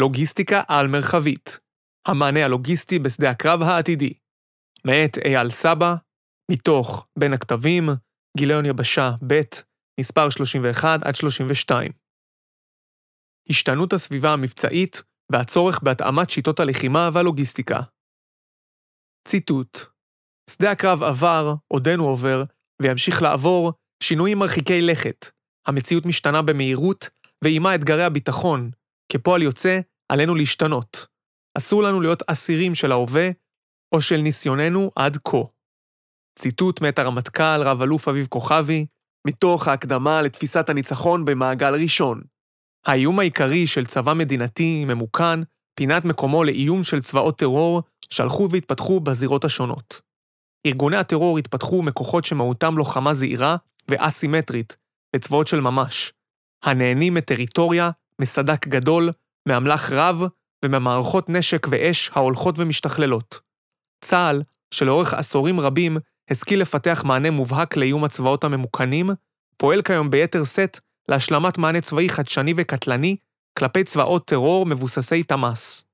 לוגיסטיקה על-מרחבית, המענה הלוגיסטי בשדה הקרב העתידי, מאת אייל סבא, מתוך בין הכתבים, גיליון יבשה ב', מספר 31 עד 32. השתנות הסביבה המבצעית והצורך בהתאמת שיטות הלחימה והלוגיסטיקה. ציטוט שדה הקרב עבר, עודנו עובר, וימשיך לעבור, שינויים מרחיקי לכת. המציאות משתנה במהירות, ועימה אתגרי הביטחון. כפועל יוצא, עלינו להשתנות. אסור לנו להיות אסירים של ההווה, או של ניסיוננו עד כה. ציטוט מאת הרמטכ"ל, רב-אלוף אביב כוכבי, מתוך ההקדמה לתפיסת הניצחון במעגל ראשון. האיום העיקרי של צבא מדינתי, ממוכן, פינת מקומו לאיום של צבאות טרור שהלכו והתפתחו בזירות השונות. ארגוני הטרור התפתחו מכוחות שמהותם לוחמה זעירה ואסימטרית, לצבאות של ממש, הנהנים מטריטוריה, מסדק גדול, מאמל"ח רב וממערכות נשק ואש ההולכות ומשתכללות. צה"ל, שלאורך עשורים רבים השכיל לפתח מענה מובהק לאיום הצבאות הממוכנים, פועל כיום ביתר שאת להשלמת מענה צבאי חדשני וקטלני כלפי צבאות טרור מבוססי תמ"ס.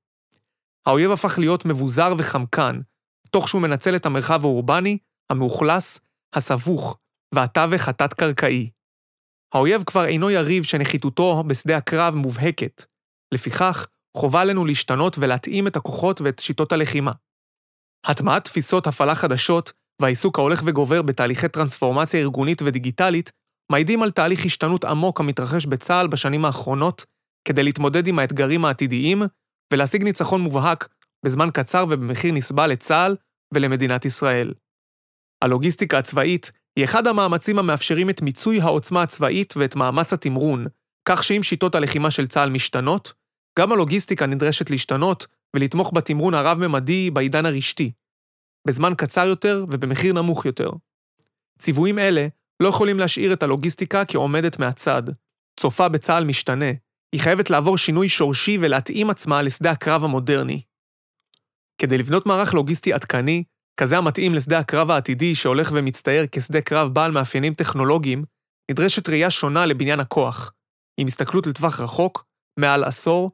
האויב הפך להיות מבוזר וחמקן, תוך שהוא מנצל את המרחב האורבני, המאוכלס, הסבוך והתווך התת-קרקעי. האויב כבר אינו יריב שנחיתותו בשדה הקרב מובהקת. לפיכך, חובה עלינו להשתנות ולהתאים את הכוחות ואת שיטות הלחימה. הטמעת תפיסות הפעלה חדשות והעיסוק ההולך וגובר בתהליכי טרנספורמציה ארגונית ודיגיטלית מעידים על תהליך השתנות עמוק המתרחש בצה"ל בשנים האחרונות כדי להתמודד עם האתגרים העתידיים ולהשיג ניצחון מובהק בזמן קצר ובמחיר נסבל לצה"ל ולמדינת ישראל. הלוגיסטיקה הצבאית היא אחד המאמצים המאפשרים את מיצוי העוצמה הצבאית ואת מאמץ התמרון, כך שאם שיטות הלחימה של צה"ל משתנות, גם הלוגיסטיקה נדרשת להשתנות ולתמוך בתמרון הרב-ממדי בעידן הרשתי, בזמן קצר יותר ובמחיר נמוך יותר. ציוויים אלה לא יכולים להשאיר את הלוגיסטיקה כעומדת מהצד. צופה בצה"ל משתנה, היא חייבת לעבור שינוי שורשי ולהתאים עצמה לשדה הקרב המודרני. כדי לבנות מערך לוגיסטי עדכני, כזה המתאים לשדה הקרב העתידי שהולך ומצטייר כשדה קרב בעל מאפיינים טכנולוגיים, נדרשת ראייה שונה לבניין הכוח, עם הסתכלות לטווח רחוק, מעל עשור,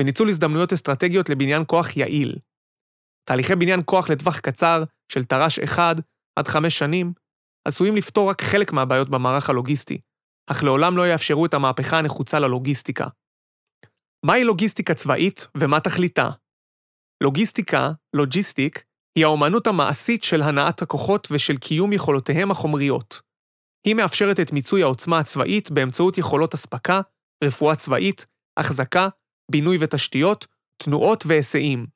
וניצול הזדמנויות אסטרטגיות לבניין כוח יעיל. תהליכי בניין כוח לטווח קצר של תר"ש 1 עד 5 שנים עשויים לפתור רק חלק מהבעיות במערך הלוגיסטי, אך לעולם לא יאפשרו את המהפכה הנחוצה ללוגיסטיקה. מהי לוגיסטיקה צבאית ומה תכליתה? לוגיסטיקה, לוג'יסטיק, היא האומנות המעשית של הנעת הכוחות ושל קיום יכולותיהם החומריות. היא מאפשרת את מיצוי העוצמה הצבאית באמצעות יכולות אספקה, רפואה צבאית, החזקה, בינוי ותשתיות, תנועות והיסעים.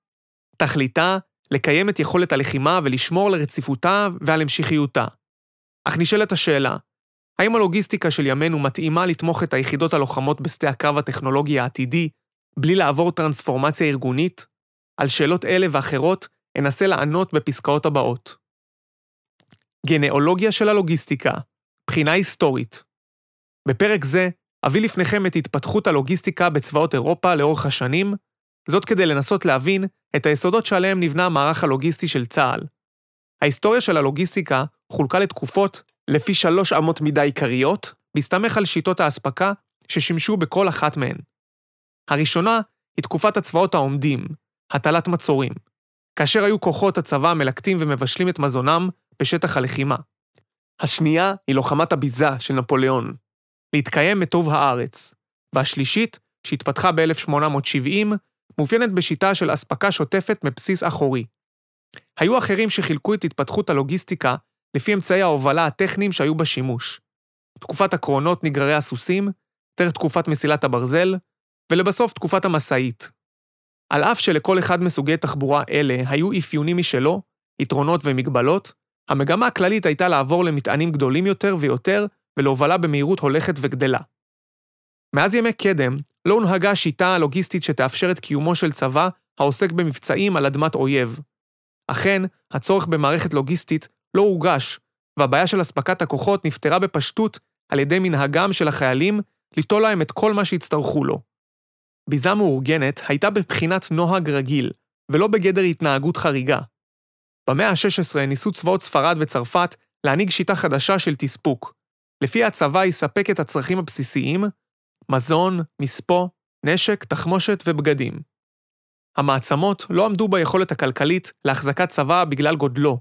תכליתה, לקיים את יכולת הלחימה ולשמור על רציפותה ועל המשכיותה. אך נשאלת השאלה, האם הלוגיסטיקה של ימינו מתאימה לתמוך את היחידות הלוחמות בשדה הקרב הטכנולוגי העתידי, בלי לעבור טרנספורמציה ארגונית? על שאלות אלה ואחרות אנסה לענות בפסקאות הבאות. גנאולוגיה של הלוגיסטיקה, בחינה היסטורית. בפרק זה אביא לפניכם את התפתחות הלוגיסטיקה בצבאות אירופה לאורך השנים, זאת כדי לנסות להבין את היסודות שעליהם נבנה המערך הלוגיסטי של צה"ל. ההיסטוריה של הלוגיסטיקה חולקה לתקופות לפי שלוש אמות מידה עיקריות, בהסתמך על שיטות האספקה ששימשו בכל אחת מהן. הראשונה היא תקופת הצבאות העומדים, הטלת מצורים, כאשר היו כוחות הצבא מלקטים ומבשלים את מזונם בשטח הלחימה. השנייה היא לוחמת הביזה של נפוליאון, להתקיים מטוב הארץ, והשלישית, שהתפתחה ב-1870, מאופיינת בשיטה של אספקה שוטפת מבסיס אחורי. היו אחרים שחילקו את התפתחות הלוגיסטיקה לפי אמצעי ההובלה הטכניים שהיו בשימוש. תקופת הקרונות נגררי הסוסים, תכף תקופת מסילת הברזל, ולבסוף תקופת המשאית. על אף שלכל אחד מסוגי תחבורה אלה היו אפיונים משלו, יתרונות ומגבלות, המגמה הכללית הייתה לעבור למטענים גדולים יותר ויותר ולהובלה במהירות הולכת וגדלה. מאז ימי קדם, לא הונהגה שיטה הלוגיסטית שתאפשר את קיומו של צבא העוסק במבצעים על אדמת אויב. אכן, הצורך במערכת לוגיסטית לא הורגש, והבעיה של אספקת הכוחות נפתרה בפשטות על ידי מנהגם של החיילים ליטול להם את כל מה שיצטרכו לו. ביזה מאורגנת הייתה בבחינת נוהג רגיל, ולא בגדר התנהגות חריגה. במאה ה-16 ניסו צבאות ספרד וצרפת להנהיג שיטה חדשה של תספוק, לפיה הצבא יספק את הצרכים הבסיסיים, מזון, מספוא, נשק, תחמושת ובגדים. המעצמות לא עמדו ביכולת הכלכלית להחזקת צבא בגלל גודלו,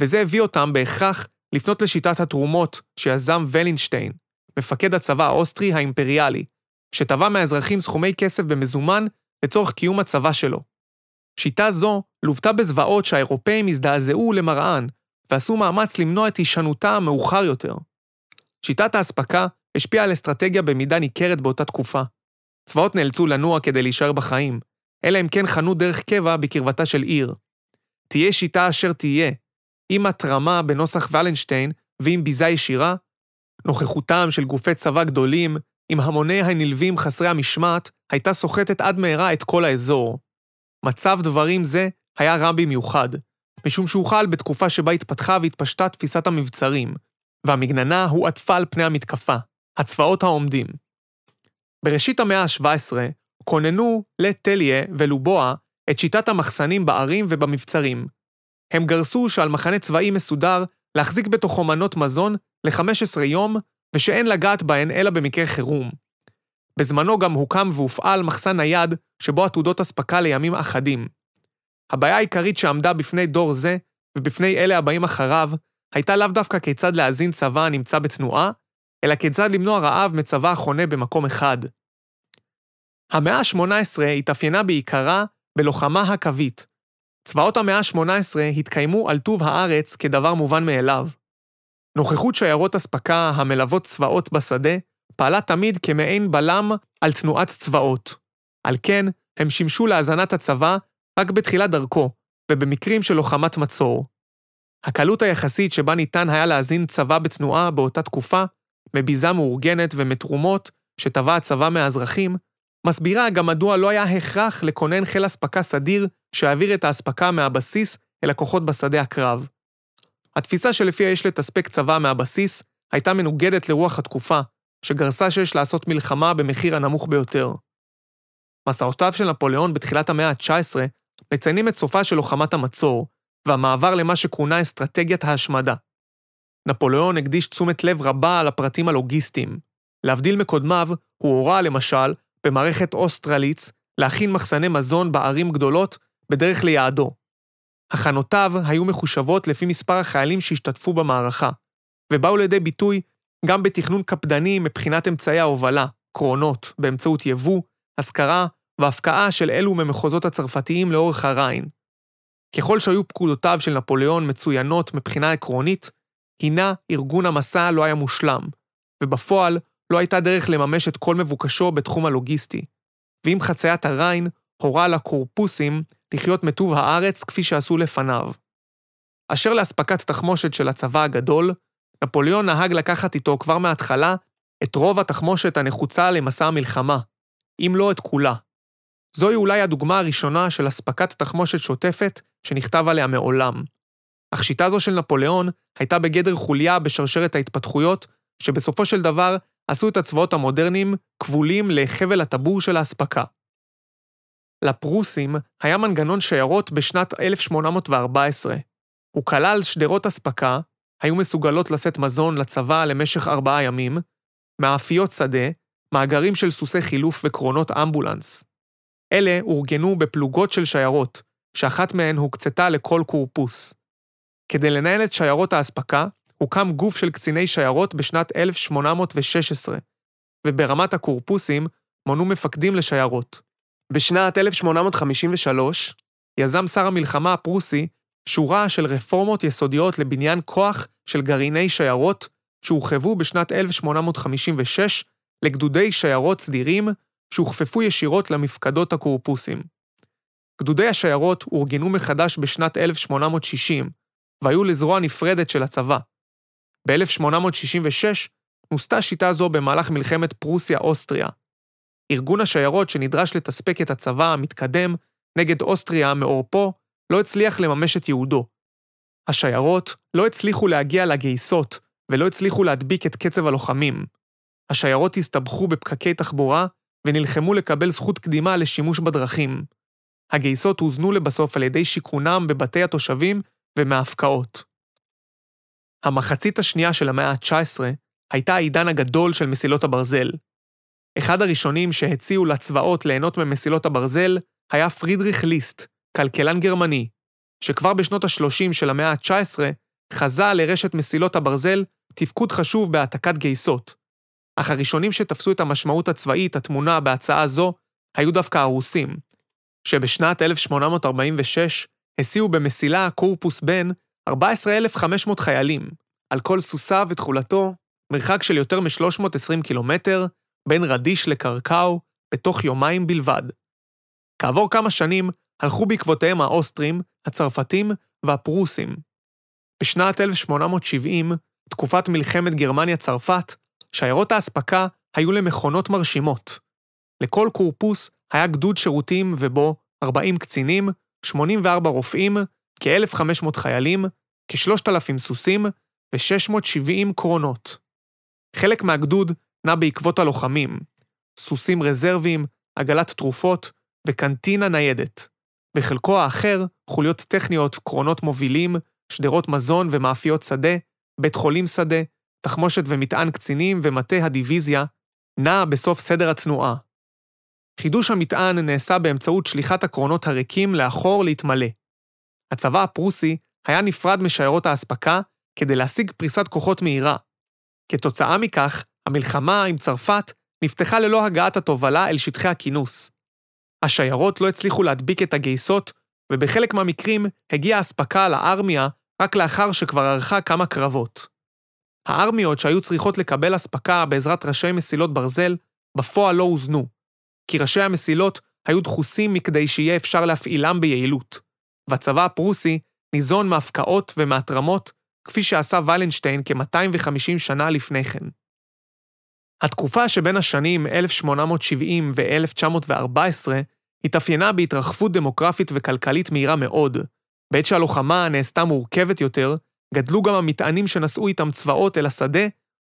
וזה הביא אותם בהכרח לפנות לשיטת התרומות שיזם ולנשטיין, מפקד הצבא האוסטרי האימפריאלי, שתבע מהאזרחים סכומי כסף במזומן לצורך קיום הצבא שלו. שיטה זו לוותה בזוועות שהאירופאים הזדעזעו למראן, ועשו מאמץ למנוע את הישנותה המאוחר יותר. שיטת האספקה השפיעה על אסטרטגיה במידה ניכרת באותה תקופה. צבאות נאלצו לנוע כדי להישאר בחיים, אלא אם כן חנו דרך קבע בקרבתה של עיר. תהיה שיטה אשר תהיה, עם התרמה בנוסח ולנשטיין ועם ביזה ישירה, נוכחותם של גופי צבא גדולים, עם המוני הנלווים חסרי המשמעת, הייתה סוחטת עד מהרה את כל האזור. מצב דברים זה היה רע במיוחד, משום שהוא חל בתקופה שבה התפתחה והתפשטה תפיסת המבצרים, והמגננה הועטפה על פני המתקפה, הצבאות העומדים. בראשית המאה ה-17 כוננו לטליה ולובוע את שיטת המחסנים בערים ובמבצרים. הם גרסו שעל מחנה צבאי מסודר להחזיק בתוכו מנות מזון ל-15 יום, ושאין לגעת בהן אלא במקרה חירום. בזמנו גם הוקם והופעל מחסן נייד שבו עתודות אספקה לימים אחדים. הבעיה העיקרית שעמדה בפני דור זה, ובפני אלה הבאים אחריו, הייתה לאו דווקא כיצד להזין צבא הנמצא בתנועה, אלא כיצד למנוע רעב מצבא החונה במקום אחד. המאה ה-18 התאפיינה בעיקרה בלוחמה הקווית. צבאות המאה ה-18 התקיימו על טוב הארץ כדבר מובן מאליו. נוכחות שיירות אספקה המלוות צבאות בשדה פעלה תמיד כמעין בלם על תנועת צבאות. על כן, הם שימשו להזנת הצבא רק בתחילת דרכו, ובמקרים של לוחמת מצור. הקלות היחסית שבה ניתן היה להזין צבא בתנועה באותה תקופה, מביזה מאורגנת ומתרומות שטבע הצבא מהאזרחים, מסבירה גם מדוע לא היה הכרח לכונן חיל אספקה סדיר שיעביר את האספקה מהבסיס אל הכוחות בשדה הקרב. התפיסה שלפיה יש לתספק צבא מהבסיס הייתה מנוגדת לרוח התקופה, שגרסה שיש לעשות מלחמה במחיר הנמוך ביותר. מסעותיו של נפוליאון בתחילת המאה ה-19 מציינים את סופה של לוחמת המצור, והמעבר למה שכונה אסטרטגיית ההשמדה. נפוליאון הקדיש תשומת לב רבה על הפרטים הלוגיסטיים. להבדיל מקודמיו, הוא הורה, למשל, במערכת אוסטרליץ, להכין מחסני מזון בערים גדולות בדרך ליעדו. הכנותיו היו מחושבות לפי מספר החיילים שהשתתפו במערכה, ובאו לידי ביטוי גם בתכנון קפדני מבחינת אמצעי ההובלה, קרונות, באמצעות יבוא, השכרה והפקעה של אלו ממחוזות הצרפתיים לאורך הריין. ככל שהיו פקודותיו של נפוליאון מצוינות מבחינה עקרונית, הינה ארגון המסע לא היה מושלם, ובפועל לא הייתה דרך לממש את כל מבוקשו בתחום הלוגיסטי. ועם חציית הריין, הורה לקורפוסים לחיות מטוב הארץ כפי שעשו לפניו. אשר לאספקת תחמושת של הצבא הגדול, נפוליאון נהג לקחת איתו כבר מההתחלה את רוב התחמושת הנחוצה למסע המלחמה, אם לא את כולה. זוהי אולי הדוגמה הראשונה של אספקת תחמושת שוטפת שנכתב עליה מעולם. אך שיטה זו של נפוליאון הייתה בגדר חוליה בשרשרת ההתפתחויות, שבסופו של דבר עשו את הצבאות המודרניים כבולים לחבל הטבור של האספקה. לפרוסים היה מנגנון שיירות בשנת 1814. הוא כלל שדרות אספקה, היו מסוגלות לשאת מזון לצבא למשך ארבעה ימים, מאפיות שדה, מאגרים של סוסי חילוף וקרונות אמבולנס. אלה אורגנו בפלוגות של שיירות, שאחת מהן הוקצתה לכל קורפוס. כדי לנהל את שיירות האספקה, הוקם גוף של קציני שיירות בשנת 1816, וברמת הקורפוסים מונו מפקדים לשיירות. בשנת 1853 יזם שר המלחמה הפרוסי שורה של רפורמות יסודיות לבניין כוח של גרעיני שיירות שהורחבו בשנת 1856 לגדודי שיירות סדירים שהוכפפו ישירות למפקדות הקורפוסים. גדודי השיירות אורגנו מחדש בשנת 1860, והיו לזרוע נפרדת של הצבא. ב-1866 נוסתה שיטה זו במהלך מלחמת פרוסיה-אוסטריה. ארגון השיירות שנדרש לתספק את הצבא המתקדם נגד אוסטריה מעורפו, לא הצליח לממש את ייעודו. השיירות לא הצליחו להגיע לגייסות, ולא הצליחו להדביק את קצב הלוחמים. השיירות הסתבכו בפקקי תחבורה, ונלחמו לקבל זכות קדימה לשימוש בדרכים. הגייסות הוזנו לבסוף על ידי שיכונם בבתי התושבים ומההפקעות. המחצית השנייה של המאה ה-19 הייתה העידן הגדול של מסילות הברזל. אחד הראשונים שהציעו לצבאות ליהנות ממסילות הברזל היה פרידריך ליסט, כלכלן גרמני, שכבר בשנות ה-30 של המאה ה-19 חזה לרשת מסילות הברזל תפקוד חשוב בהעתקת גייסות. אך הראשונים שתפסו את המשמעות הצבאית הטמונה בהצעה זו היו דווקא הרוסים, שבשנת 1846 הסיעו במסילה קורפוס בן 14,500 חיילים, על כל סוסה ותכולתו, מרחק של יותר מ-320 קילומטר, בין רדיש לקרקאו, בתוך יומיים בלבד. כעבור כמה שנים הלכו בעקבותיהם האוסטרים, הצרפתים והפרוסים. בשנת 1870, תקופת מלחמת גרמניה-צרפת, שיירות האספקה היו למכונות מרשימות. לכל קורפוס היה גדוד שירותים ובו 40 קצינים, 84 רופאים, כ-1,500 חיילים, כ-3,000 סוסים ו-670 קרונות. חלק מהגדוד נע בעקבות הלוחמים, סוסים רזרביים, עגלת תרופות וקנטינה ניידת. וחלקו האחר, חוליות טכניות, קרונות מובילים, שדרות מזון ומאפיות שדה, בית חולים שדה, תחמושת ומטען קצינים ומטה הדיוויזיה, נע בסוף סדר התנועה. חידוש המטען נעשה באמצעות שליחת הקרונות הריקים לאחור להתמלא. הצבא הפרוסי היה נפרד משיירות האספקה כדי להשיג פריסת כוחות מהירה. כתוצאה מכך, המלחמה עם צרפת נפתחה ללא הגעת התובלה אל שטחי הכינוס. השיירות לא הצליחו להדביק את הגייסות, ובחלק מהמקרים הגיעה אספקה לארמיה רק לאחר שכבר ערכה כמה קרבות. הארמיות שהיו צריכות לקבל אספקה בעזרת ראשי מסילות ברזל, בפועל לא הוזנו, כי ראשי המסילות היו דחוסים מכדי שיהיה אפשר להפעילם ביעילות, והצבא הפרוסי ניזון מהפקעות ומהתרמות, כפי שעשה ולנשטיין כ-250 שנה לפני כן. התקופה שבין השנים 1870 ו-1914 התאפיינה בהתרחבות דמוגרפית וכלכלית מהירה מאוד. בעת שהלוחמה נעשתה מורכבת יותר, גדלו גם המטענים שנשאו איתם צבאות אל השדה,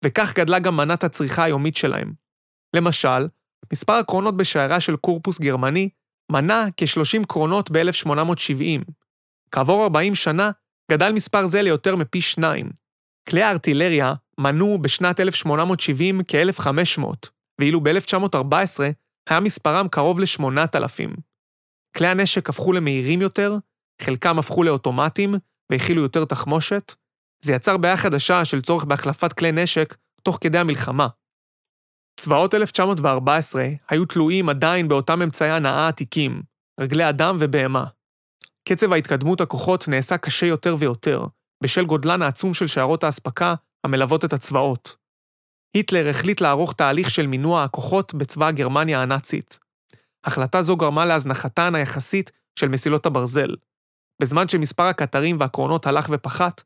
וכך גדלה גם מנת הצריכה היומית שלהם. למשל, מספר הקרונות בשיירה של קורפוס גרמני מנה כ-30 קרונות ב-1870. כעבור 40 שנה גדל מספר זה ליותר מפי שניים. כלי הארטילריה מנו בשנת 1870 כ-1,500, ואילו ב-1914 היה מספרם קרוב ל-8,000. כלי הנשק הפכו למהירים יותר, חלקם הפכו לאוטומטיים והכילו יותר תחמושת, זה יצר בעיה חדשה של צורך בהחלפת כלי נשק תוך כדי המלחמה. צבאות 1914 היו תלויים עדיין באותם אמצעי הנאה עתיקים, רגלי אדם ובהמה. קצב ההתקדמות הכוחות נעשה קשה יותר ויותר, בשל גודלן העצום של שיירות האספקה המלוות את הצבאות. היטלר החליט לערוך תהליך של מינוע הכוחות בצבא גרמניה הנאצית. החלטה זו גרמה להזנחתן היחסית של מסילות הברזל. בזמן שמספר הקטרים והקרונות הלך ופחת,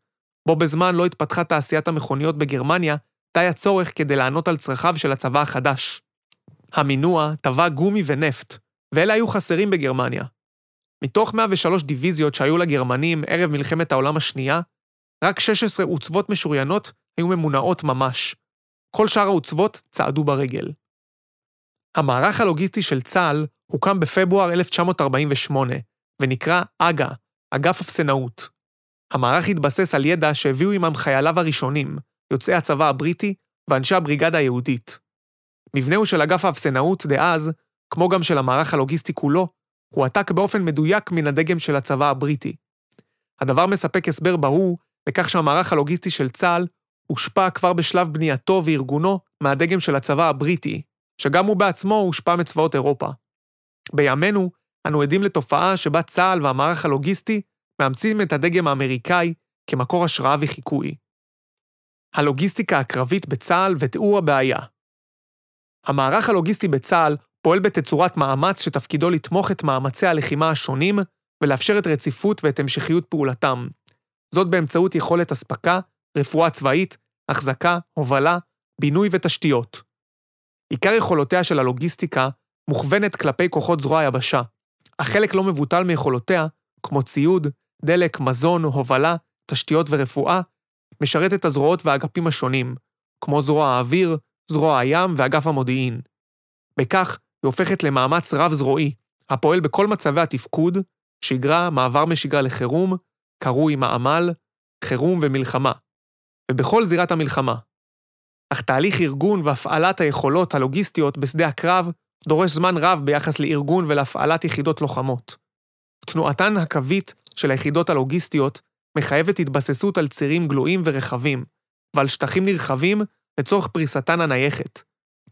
בו בזמן לא התפתחה תעשיית המכוניות בגרמניה, די הצורך כדי לענות על צרכיו של הצבא החדש. המינוע טבע גומי ונפט, ואלה היו חסרים בגרמניה. מתוך 103 דיוויזיות שהיו לגרמנים ערב מלחמת העולם השנייה, רק 16 עוצבות משוריינות היו ממונעות ממש. כל שאר העוצבות צעדו ברגל. המערך הלוגיסטי של צה"ל הוקם בפברואר 1948, ונקרא אג"א, אגף אפסנאות. המערך התבסס על ידע שהביאו עמם חייליו הראשונים, יוצאי הצבא הבריטי ואנשי הבריגדה היהודית. מבנהו של אגף האפסנאות דאז, כמו גם של המערך הלוגיסטי כולו, הועתק באופן מדויק מן הדגם של הצבא הבריטי. הדבר מספק הסבר ברור לכך שהמערך הלוגיסטי של צה"ל הושפע כבר בשלב בנייתו וארגונו מהדגם של הצבא הבריטי, שגם הוא בעצמו הושפע מצבאות אירופה. בימינו, אנו עדים לתופעה שבה צה"ל והמערך הלוגיסטי מאמצים את הדגם האמריקאי כמקור השראה וחיקוי. הלוגיסטיקה הקרבית בצה"ל ותיאור הבעיה. המערך הלוגיסטי בצה"ל פועל בתצורת מאמץ שתפקידו לתמוך את מאמצי הלחימה השונים ולאפשר את רציפות ואת המשכיות פעולתם. זאת באמצעות יכולת אספקה, רפואה צבאית, החזקה, הובלה, בינוי ותשתיות. עיקר יכולותיה של הלוגיסטיקה מוכוונת כלפי כוחות זרוע היבשה, אך חלק לא מבוטל מיכולותיה, כמו ציוד, דלק, מזון, הובלה, תשתיות ורפואה, משרת את הזרועות והאגפים השונים, כמו זרוע האוויר, זרוע הים ואגף המודיעין. בכך, היא הופכת למאמץ רב-זרועי, הפועל בכל מצבי התפקוד, שגרה, מעבר משגרה לחירום, קרוי מעמל, חירום ומלחמה, ובכל זירת המלחמה. אך תהליך ארגון והפעלת היכולות הלוגיסטיות בשדה הקרב דורש זמן רב ביחס לארגון ולהפעלת יחידות לוחמות. תנועתן הקווית של היחידות הלוגיסטיות מחייבת התבססות על צירים גלויים ורחבים, ועל שטחים נרחבים לצורך פריסתן הנייחת,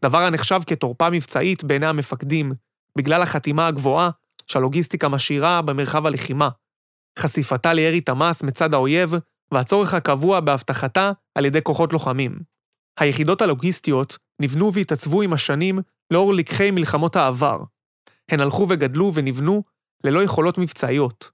דבר הנחשב כתורפה מבצעית בעיני המפקדים, בגלל החתימה הגבוהה שהלוגיסטיקה משאירה במרחב הלחימה, חשיפתה לירי תמ"ס מצד האויב והצורך הקבוע באבטחתה על ידי כוחות לוחמים. היחידות הלוגיסטיות נבנו והתעצבו עם השנים לאור לקחי מלחמות העבר. הן הלכו וגדלו ונבנו ללא יכולות מבצעיות.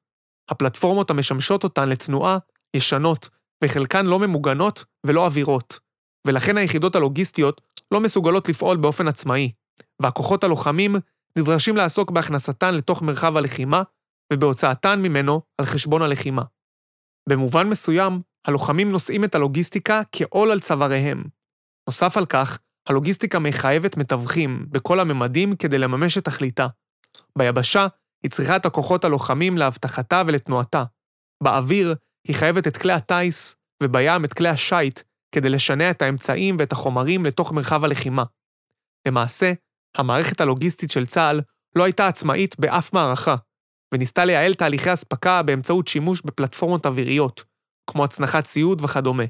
הפלטפורמות המשמשות אותן לתנועה ישנות, וחלקן לא ממוגנות ולא אווירות, ולכן היחידות הלוגיסטיות לא מסוגלות לפעול באופן עצמאי, והכוחות הלוחמים נדרשים לעסוק בהכנסתן לתוך מרחב הלחימה ובהוצאתן ממנו על חשבון הלחימה. במובן מסוים, הלוחמים נושאים את הלוגיסטיקה כעול על צוואריהם. נוסף על כך, הלוגיסטיקה מחייבת מתווכים בכל הממדים כדי לממש את תכליתה. ביבשה, היא צריכה את הכוחות הלוחמים לאבטחתה ולתנועתה. באוויר, היא חייבת את כלי הטיס, ובים את כלי השיט, כדי לשנע את האמצעים ואת החומרים לתוך מרחב הלחימה. למעשה, המערכת הלוגיסטית של צה"ל לא הייתה עצמאית באף מערכה, וניסתה לייעל תהליכי אספקה באמצעות שימוש בפלטפורמות אוויריות, כמו הצנחת ציוד וכדומה.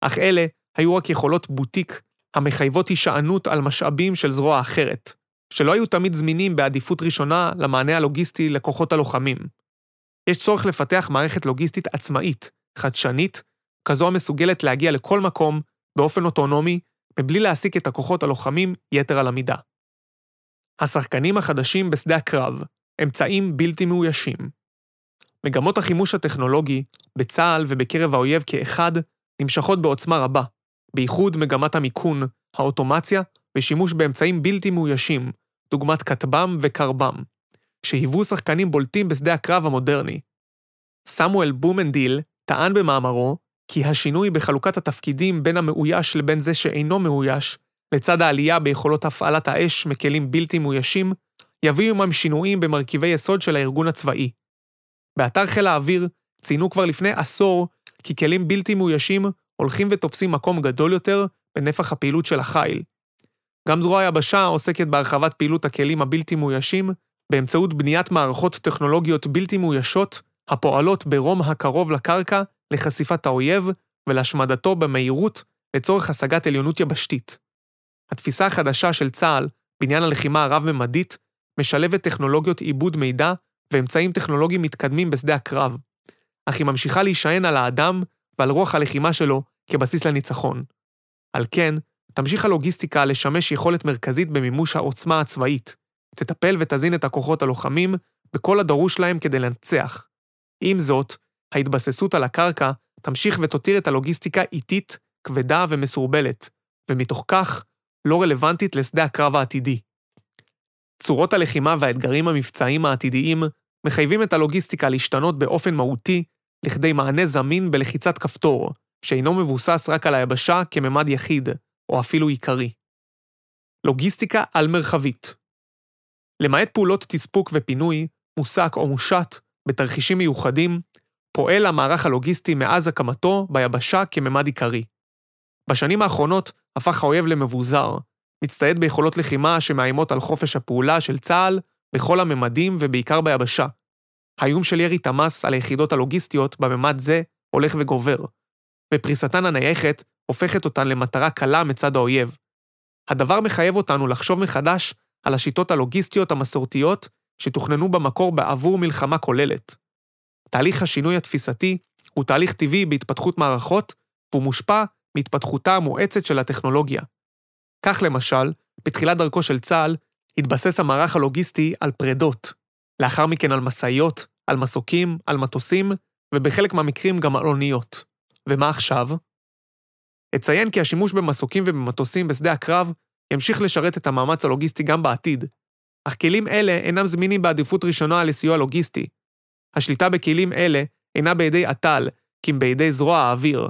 אך אלה היו רק יכולות בוטיק המחייבות הישענות על משאבים של זרוע אחרת, שלא היו תמיד זמינים בעדיפות ראשונה למענה הלוגיסטי לכוחות הלוחמים. יש צורך לפתח מערכת לוגיסטית עצמאית, חדשנית, כזו המסוגלת להגיע לכל מקום באופן אוטונומי, מבלי להעסיק את הכוחות הלוחמים יתר על המידה. השחקנים החדשים בשדה הקרב, אמצעים בלתי מאוישים. מגמות החימוש הטכנולוגי, בצה"ל ובקרב האויב כאחד, נמשכות בעוצמה רבה, בייחוד מגמת המיכון, האוטומציה ושימוש באמצעים בלתי מאוישים, דוגמת כטב"ם וקרב"ם, שהיוו שחקנים בולטים בשדה הקרב המודרני. סמואל בומנדיל טען במאמרו כי השינוי בחלוקת התפקידים בין המאויש לבין זה שאינו מאויש, לצד העלייה ביכולות הפעלת האש מכלים בלתי מאוישים, יביאו עמם שינויים במרכיבי יסוד של הארגון הצבאי. באתר חיל האוויר ציינו כבר לפני עשור כי כלים בלתי מאוישים הולכים ותופסים מקום גדול יותר בנפח הפעילות של החיל. גם זרוע היבשה עוסקת בהרחבת פעילות הכלים הבלתי מאוישים באמצעות בניית מערכות טכנולוגיות בלתי מאוישות הפועלות ברום הקרוב לקרקע לחשיפת האויב ולהשמדתו במהירות לצורך השגת עליונות יבשתית. התפיסה החדשה של צה"ל בעניין הלחימה הרב-ממדית משלבת טכנולוגיות עיבוד מידע ואמצעים טכנולוגיים מתקדמים בשדה הקרב, אך היא ממשיכה להישען על האדם ועל רוח הלחימה שלו כבסיס לניצחון. על כן, תמשיך הלוגיסטיקה לשמש יכולת מרכזית במימוש העוצמה הצבאית, תטפל ותזין את הכוחות הלוחמים בכל הדרוש להם כדי לנצח. עם זאת, ההתבססות על הקרקע תמשיך ותותיר את הלוגיסטיקה איטית, כבדה ומסורבלת, ומתוך כך, לא רלוונטית לשדה הקרב העתידי. צורות הלחימה והאתגרים המבצעיים העתידיים מחייבים את הלוגיסטיקה להשתנות באופן מהותי לכדי מענה זמין בלחיצת כפתור, שאינו מבוסס רק על היבשה כממד יחיד, או אפילו עיקרי. לוגיסטיקה על-מרחבית למעט פעולות תספוק ופינוי, מוסק או מושת, בתרחישים מיוחדים, פועל המערך הלוגיסטי מאז הקמתו ביבשה כממד עיקרי. בשנים האחרונות הפך האויב למבוזר, מצטייד ביכולות לחימה שמאיימות על חופש הפעולה של צה"ל בכל הממדים ובעיקר ביבשה. האיום של ירי תמ"ס על היחידות הלוגיסטיות בממד זה הולך וגובר, ופריסתן הנייחת הופכת אותן למטרה קלה מצד האויב. הדבר מחייב אותנו לחשוב מחדש על השיטות הלוגיסטיות המסורתיות שתוכננו במקור בעבור מלחמה כוללת. תהליך השינוי התפיסתי הוא תהליך טבעי בהתפתחות מערכות, והוא מושפע מהתפתחותה המואצת של הטכנולוגיה. כך למשל, בתחילת דרכו של צה"ל, התבסס המערך הלוגיסטי על פרדות, לאחר מכן על משאיות, על מסוקים, על מטוסים, ובחלק מהמקרים גם על אוניות. ומה עכשיו? אציין כי השימוש במסוקים ובמטוסים בשדה הקרב ימשיך לשרת את המאמץ הלוגיסטי גם בעתיד, אך כלים אלה אינם זמינים בעדיפות ראשונה לסיוע לוגיסטי. השליטה בכלים אלה אינה בידי אט"ל, כי אם בידי זרוע האוויר.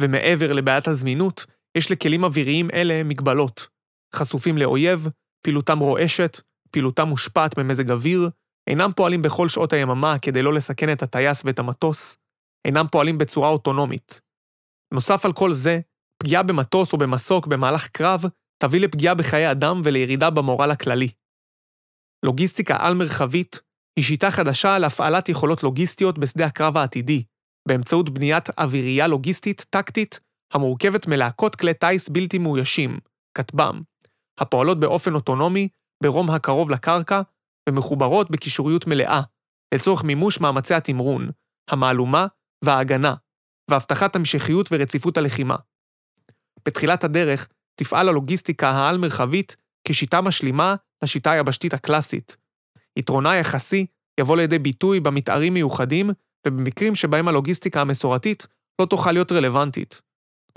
ומעבר לבעיית הזמינות, יש לכלים אוויריים אלה מגבלות. חשופים לאויב, פעילותם רועשת, פעילותם מושפעת ממזג אוויר, אינם פועלים בכל שעות היממה כדי לא לסכן את הטייס ואת המטוס, אינם פועלים בצורה אוטונומית. נוסף על כל זה, פגיעה במטוס או במסוק במהלך קרב תביא לפגיעה בחיי אדם ולירידה במורל הכללי. לוגיסטיקה על-מרחבית היא שיטה חדשה להפעלת יכולות לוגיסטיות בשדה הקרב העתידי, באמצעות בניית אווירייה לוגיסטית טקטית המורכבת מלהקות כלי טיס בלתי מאוישים, כטב"ם, הפועלות באופן אוטונומי ברום הקרוב לקרקע ומחוברות בקישוריות מלאה, לצורך מימוש מאמצי התמרון, המהלומה וההגנה, והבטחת המשכיות ורציפות הלחימה. בתחילת הדרך תפעל הלוגיסטיקה העל-מרחבית כשיטה משלימה לשיטה היבשתית הקלאסית. יתרונה היחסי יבוא לידי ביטוי במתארים מיוחדים ובמקרים שבהם הלוגיסטיקה המסורתית לא תוכל להיות רלוונטית,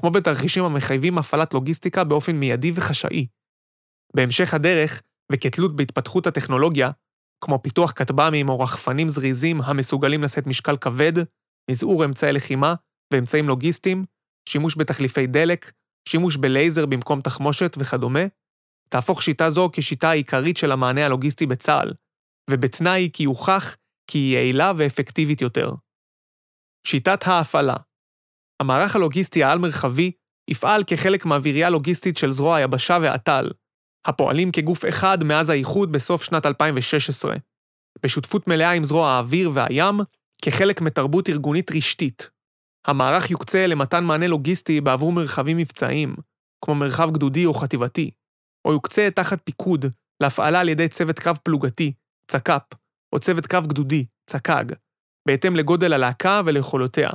כמו בתרחישים המחייבים הפעלת לוגיסטיקה באופן מיידי וחשאי. בהמשך הדרך, וכתלות בהתפתחות הטכנולוגיה, כמו פיתוח כטב"מים או רחפנים זריזים המסוגלים לשאת משקל כבד, מזעור אמצעי לחימה ואמצעים לוגיסטיים, שימוש בתחליפי דלק, שימוש בלייזר במקום תחמושת וכדומה, תהפוך שיטה זו כשיטה העיקרית של המענה הלוגיסטי בצה"ל, ובתנאי כי יוכח כי היא יעילה ואפקטיבית יותר. שיטת ההפעלה המערך הלוגיסטי העל-מרחבי יפעל כחלק מהווירייה לוגיסטית של זרוע היבשה והט"ל, הפועלים כגוף אחד מאז האיחוד בסוף שנת 2016, בשותפות מלאה עם זרוע האוויר והים, כחלק מתרבות ארגונית רשתית. המערך יוקצה למתן מענה לוגיסטי בעבור מרחבים מבצעיים, כמו מרחב גדודי או חטיבתי, או יוקצה תחת פיקוד להפעלה על ידי צוות קרב פלוגתי, צק"פ, או צוות קרב גדודי, צק"ג, בהתאם לגודל הלהקה וליכולותיה.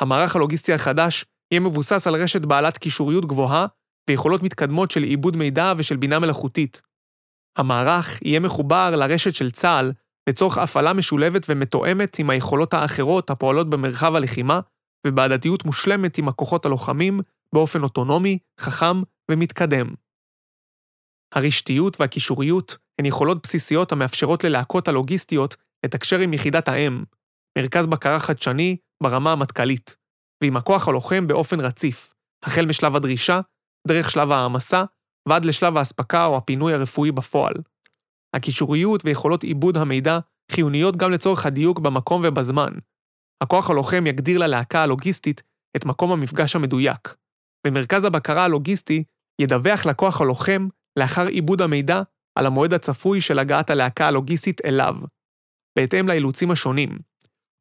המערך הלוגיסטי החדש יהיה מבוסס על רשת בעלת קישוריות גבוהה ויכולות מתקדמות של עיבוד מידע ושל בינה מלאכותית. המערך יהיה מחובר לרשת של צה"ל לצורך הפעלה משולבת ומתואמת עם היכולות האחרות הפועלות במרחב הלחימה, ובהדדיות מושלמת עם הכוחות הלוחמים באופן אוטונומי, חכם ומתקדם. הרשתיות והקישוריות הן יכולות בסיסיות המאפשרות ללהקות הלוגיסטיות לתקשר עם יחידת האם, מרכז בקרה חדשני ברמה המטכ"לית, ועם הכוח הלוחם באופן רציף, החל משלב הדרישה, דרך שלב העמסה, ועד לשלב האספקה או הפינוי הרפואי בפועל. הקישוריות ויכולות עיבוד המידע חיוניות גם לצורך הדיוק במקום ובזמן. הכוח הלוחם יגדיר ללהקה הלוגיסטית את מקום המפגש המדויק, ומרכז הבקרה הלוגיסטי ידווח לכוח הלוחם לאחר עיבוד המידע על המועד הצפוי של הגעת הלהקה הלוגיסטית אליו, בהתאם לאילוצים השונים,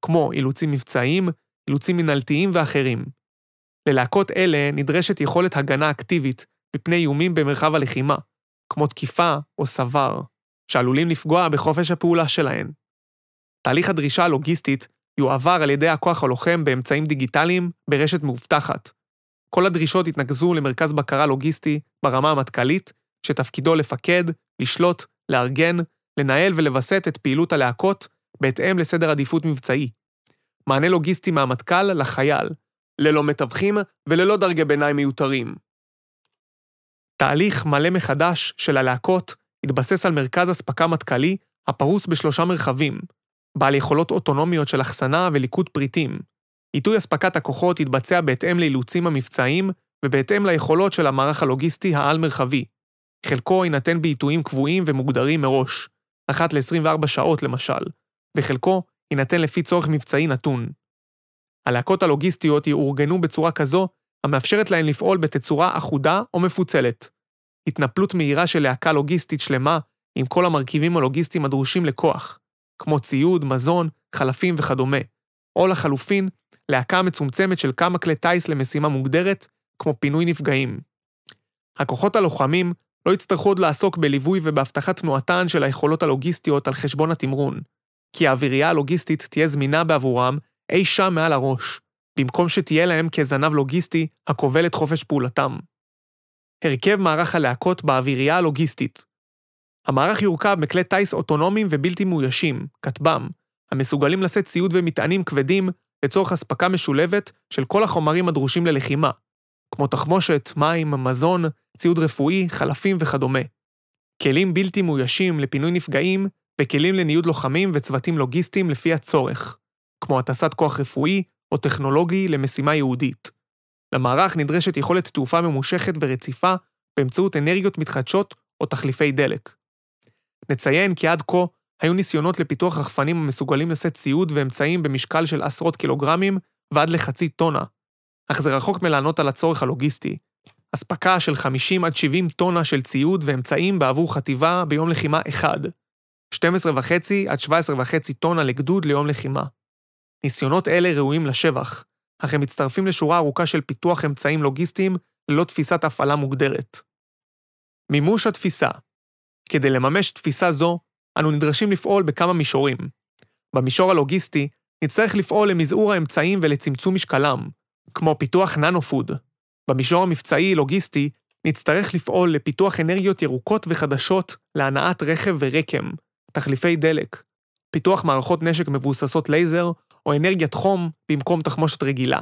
כמו אילוצים מבצעיים, אילוצים מנהלתיים ואחרים. ללהקות אלה נדרשת יכולת הגנה אקטיבית מפני איומים במרחב הלחימה, כמו תקיפה או סבר, שעלולים לפגוע בחופש הפעולה שלהן. תהליך הדרישה הלוגיסטית יועבר על ידי הכוח הלוחם באמצעים דיגיטליים ברשת מאובטחת. כל הדרישות יתנקזו למרכז בקרה לוגיסטי ברמה המטכ"לית, שתפקידו לפקד, לשלוט, לארגן, לנהל ולווסת את פעילות הלהקות בהתאם לסדר עדיפות מבצעי. מענה לוגיסטי מהמטכ"ל לחייל, ללא מתווכים וללא דרגי ביניים מיותרים. תהליך מלא מחדש של הלהקות התבסס על מרכז אספקה מטכ"לי הפרוס בשלושה מרחבים, בעל יכולות אוטונומיות של אחסנה וליקוט פריטים. עיתוי אספקת הכוחות יתבצע בהתאם לאילוצים המבצעיים ובהתאם ליכולות של המערך הלוגיסטי העל-מרחבי. חלקו יינתן בעיתויים קבועים ומוגדרים מראש, אחת ל-24 שעות למשל, וחלקו יינתן לפי צורך מבצעי נתון. הלהקות הלוגיסטיות יאורגנו בצורה כזו המאפשרת להן לפעול בתצורה אחודה או מפוצלת. התנפלות מהירה של להקה לוגיסטית שלמה עם כל המרכיבים הלוגיסטיים הדרושים לכוח, כמו ציוד, מזון, חלפים וכדומה, או לחלופין, להקה מצומצמת של כמה כלי טיס למשימה מוגדרת, כמו פינוי נפגעים. הכוחות הלוחמים לא יצטרכו עוד לעסוק בליווי ובהבטחת תנועתן של היכולות הלוגיסטיות על חשבון התמרון, כי האווירייה הלוגיסטית תהיה זמינה בעבורם אי שם מעל הראש, במקום שתהיה להם כזנב לוגיסטי הכובל את חופש פעולתם. הרכב מערך הלהקות באווירייה הלוגיסטית המערך יורכב מכלי טיס אוטונומיים ובלתי מאוישים, כטב"ם, המסוגלים לשאת ציוד ומטענים כבדים לצורך אספקה משולבת של כל החומרים הדרושים ללחימה, כמו תחמושת, מים, מזון, ציוד רפואי, חלפים וכדומה. כלים בלתי מאוישים לפינוי נפגעים וכלים לניוד לוחמים וצוותים לוגיסטיים לפי הצורך, כמו הטסת כוח רפואי או טכנולוגי למשימה ייעודית. למערך נדרשת יכולת תעופה ממושכת ורציפה באמצעות אנרגיות מתחדשות או תחליפי דלק. נציין כי עד כה היו ניסיונות לפיתוח רחפנים המסוגלים לשאת ציוד ואמצעים במשקל של עשרות קילוגרמים ועד לחצי טונה. אך זה רחוק מלענות על הצורך הלוגיסטי. אספקה של 50 עד 70 טונה של ציוד ואמצעים בעבור חטיבה ביום לחימה אחד. 12.5 עד 17.5 טונה לגדוד ליום לחימה. ניסיונות אלה ראויים לשבח, אך הם מצטרפים לשורה ארוכה של פיתוח אמצעים לוגיסטיים ללא תפיסת הפעלה מוגדרת. מימוש התפיסה כדי לממש תפיסה זו, אנו נדרשים לפעול בכמה מישורים. במישור הלוגיסטי, נצטרך לפעול למזעור האמצעים ולצמצום משקלם, כמו פיתוח ננו-פוד. במישור המבצעי-לוגיסטי, נצטרך לפעול לפיתוח אנרגיות ירוקות וחדשות להנעת רכב ורקם, תחליפי דלק, פיתוח מערכות נשק מבוססות לייזר, או אנרגיית חום במקום תחמושת רגילה.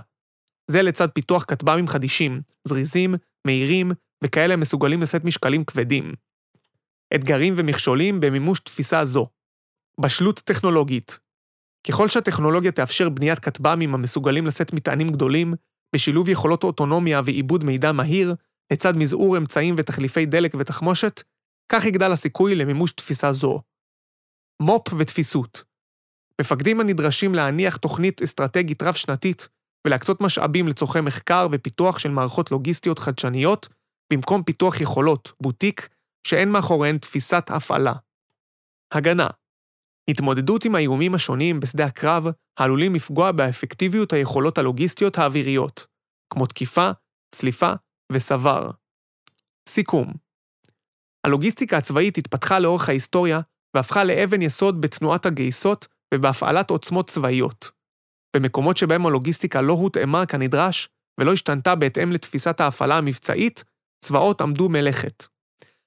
זה לצד פיתוח כטב"מים חדישים, זריזים, מהירים, וכאלה המסוגלים לשאת משקלים כבדים. אתגרים ומכשולים במימוש תפיסה זו. בשלות טכנולוגית. ככל שהטכנולוגיה תאפשר בניית כטב"מים המסוגלים לשאת מטענים גדולים, בשילוב יכולות אוטונומיה ועיבוד מידע מהיר, לצד מזעור אמצעים ותחליפי דלק ותחמושת, כך יגדל הסיכוי למימוש תפיסה זו. מו"פ ותפיסות. מפקדים הנדרשים להניח תוכנית אסטרטגית רב-שנתית ולהקצות משאבים לצורכי מחקר ופיתוח של מערכות לוגיסטיות חדשניות, במקום פיתוח יכולות, בוטיק, שאין מאחוריהן תפיסת הפעלה. הגנה התמודדות עם האיומים השונים בשדה הקרב העלולים לפגוע באפקטיביות היכולות הלוגיסטיות האוויריות, כמו תקיפה, צליפה וסבר. סיכום הלוגיסטיקה הצבאית התפתחה לאורך ההיסטוריה והפכה לאבן יסוד בתנועת הגייסות ובהפעלת עוצמות צבאיות. במקומות שבהם הלוגיסטיקה לא הותאמה כנדרש ולא השתנתה בהתאם לתפיסת ההפעלה המבצעית, צבאות עמדו מלאכת.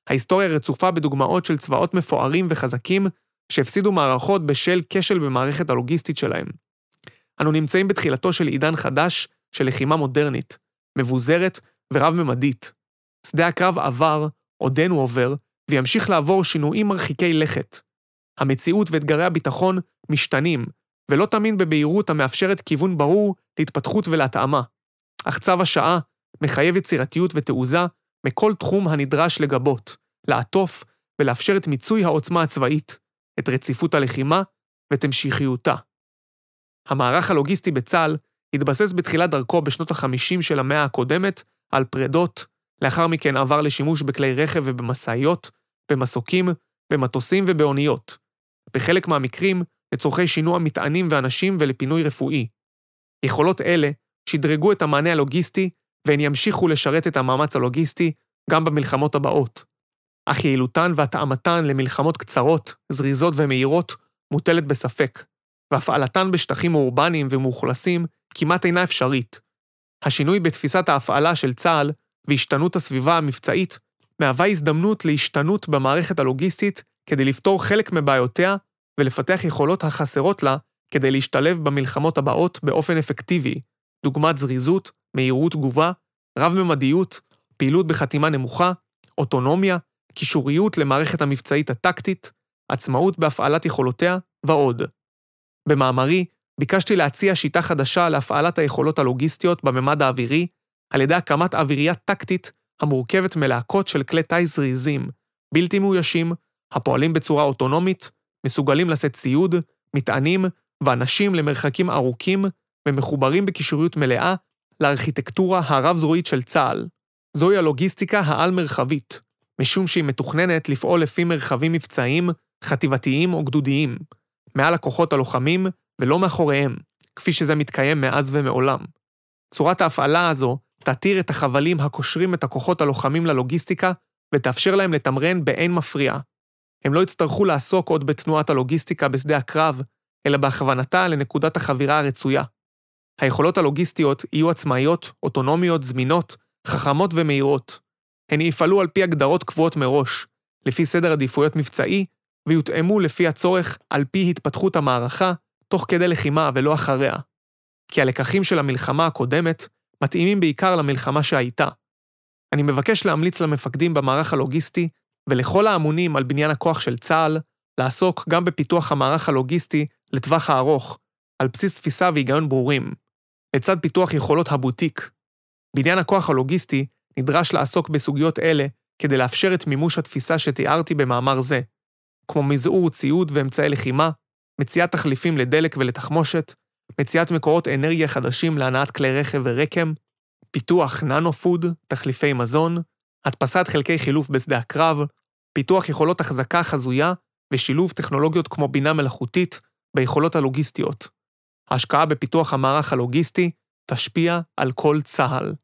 ההיסטוריה רצופה בדוגמאות של צבאות מפוארים וחזקים שהפסידו מערכות בשל כשל במערכת הלוגיסטית שלהם. אנו נמצאים בתחילתו של עידן חדש של לחימה מודרנית, מבוזרת ורב-ממדית. שדה הקרב עבר, עודנו עובר, וימשיך לעבור שינויים מרחיקי לכת. המציאות ואתגרי הביטחון משתנים, ולא תמיד בבהירות המאפשרת כיוון ברור להתפתחות ולהתאמה. אך צו השעה מחייב יצירתיות ותעוזה מכל תחום הנדרש לגבות, לעטוף ולאפשר את מיצוי העוצמה הצבאית, את רציפות הלחימה ואת המשכיותה. המערך הלוגיסטי בצה"ל התבסס בתחילת דרכו בשנות ה-50 של המאה הקודמת על פרדות, לאחר מכן עבר לשימוש בכלי רכב ובמשאיות, במסוקים, במטוסים ובאוניות. בחלק מהמקרים, לצורכי שינוע מטענים ואנשים ולפינוי רפואי. יכולות אלה שדרגו את המענה הלוגיסטי והן ימשיכו לשרת את המאמץ הלוגיסטי גם במלחמות הבאות. אך יעילותן והתאמתן למלחמות קצרות, זריזות ומהירות מוטלת בספק, והפעלתן בשטחים אורבניים ומאוכלסים כמעט אינה אפשרית. השינוי בתפיסת ההפעלה של צה"ל והשתנות הסביבה המבצעית מהווה הזדמנות להשתנות במערכת הלוגיסטית כדי לפתור חלק מבעיותיה ולפתח יכולות החסרות לה כדי להשתלב במלחמות הבאות באופן אפקטיבי, דוגמת זריזות, מהירות תגובה, רב-ממדיות, פעילות בחתימה נמוכה, אוטונומיה, קישוריות למערכת המבצעית הטקטית, עצמאות בהפעלת יכולותיה ועוד. במאמרי, ביקשתי להציע שיטה חדשה להפעלת היכולות הלוגיסטיות בממד האווירי, על ידי הקמת אווירייה טקטית המורכבת מלהקות של כלי טיס זריזים, בלתי מאוישים, הפועלים בצורה אוטונומית, מסוגלים לשאת ציוד, מטענים ואנשים למרחקים ארוכים ומחוברים בקישוריות מלאה לארכיטקטורה הרב-זרועית של צה"ל. זוהי הלוגיסטיקה העל-מרחבית, משום שהיא מתוכננת לפעול לפי מרחבים מבצעיים, חטיבתיים או גדודיים, מעל הכוחות הלוחמים ולא מאחוריהם, כפי שזה מתקיים מאז ומעולם. צורת ההפעלה הזו תתיר את החבלים הקושרים את הכוחות הלוחמים ללוגיסטיקה ותאפשר להם לתמרן באין מפריע. הם לא יצטרכו לעסוק עוד בתנועת הלוגיסטיקה בשדה הקרב, אלא בהכוונתה לנקודת החבירה הרצויה. היכולות הלוגיסטיות יהיו עצמאיות, אוטונומיות, זמינות, חכמות ומהירות. הן יפעלו על פי הגדרות קבועות מראש, לפי סדר עדיפויות מבצעי, ויותאמו לפי הצורך על פי התפתחות המערכה, תוך כדי לחימה ולא אחריה. כי הלקחים של המלחמה הקודמת מתאימים בעיקר למלחמה שהייתה. אני מבקש להמליץ למפקדים במערך הלוגיסטי ולכל האמונים על בניין הכוח של צה"ל, לעסוק גם בפיתוח המערך הלוגיסטי לטווח הארוך, על בסיס תפיסה והיגיון ברורים, לצד פיתוח יכולות הבוטיק. בניין הכוח הלוגיסטי נדרש לעסוק בסוגיות אלה כדי לאפשר את מימוש התפיסה שתיארתי במאמר זה, כמו מזעור ציוד ואמצעי לחימה, מציאת תחליפים לדלק ולתחמושת, מציאת מקורות אנרגיה חדשים להנעת כלי רכב ורקם, פיתוח ננו-פוד, תחליפי מזון, הדפסת חלקי חילוף בשדה הקרב, פיתוח יכולות החזקה חזויה ושילוב טכנולוגיות כמו בינה מלאכותית ביכולות הלוגיסטיות. ההשקעה בפיתוח המערך הלוגיסטי תשפיע על כל צה"ל.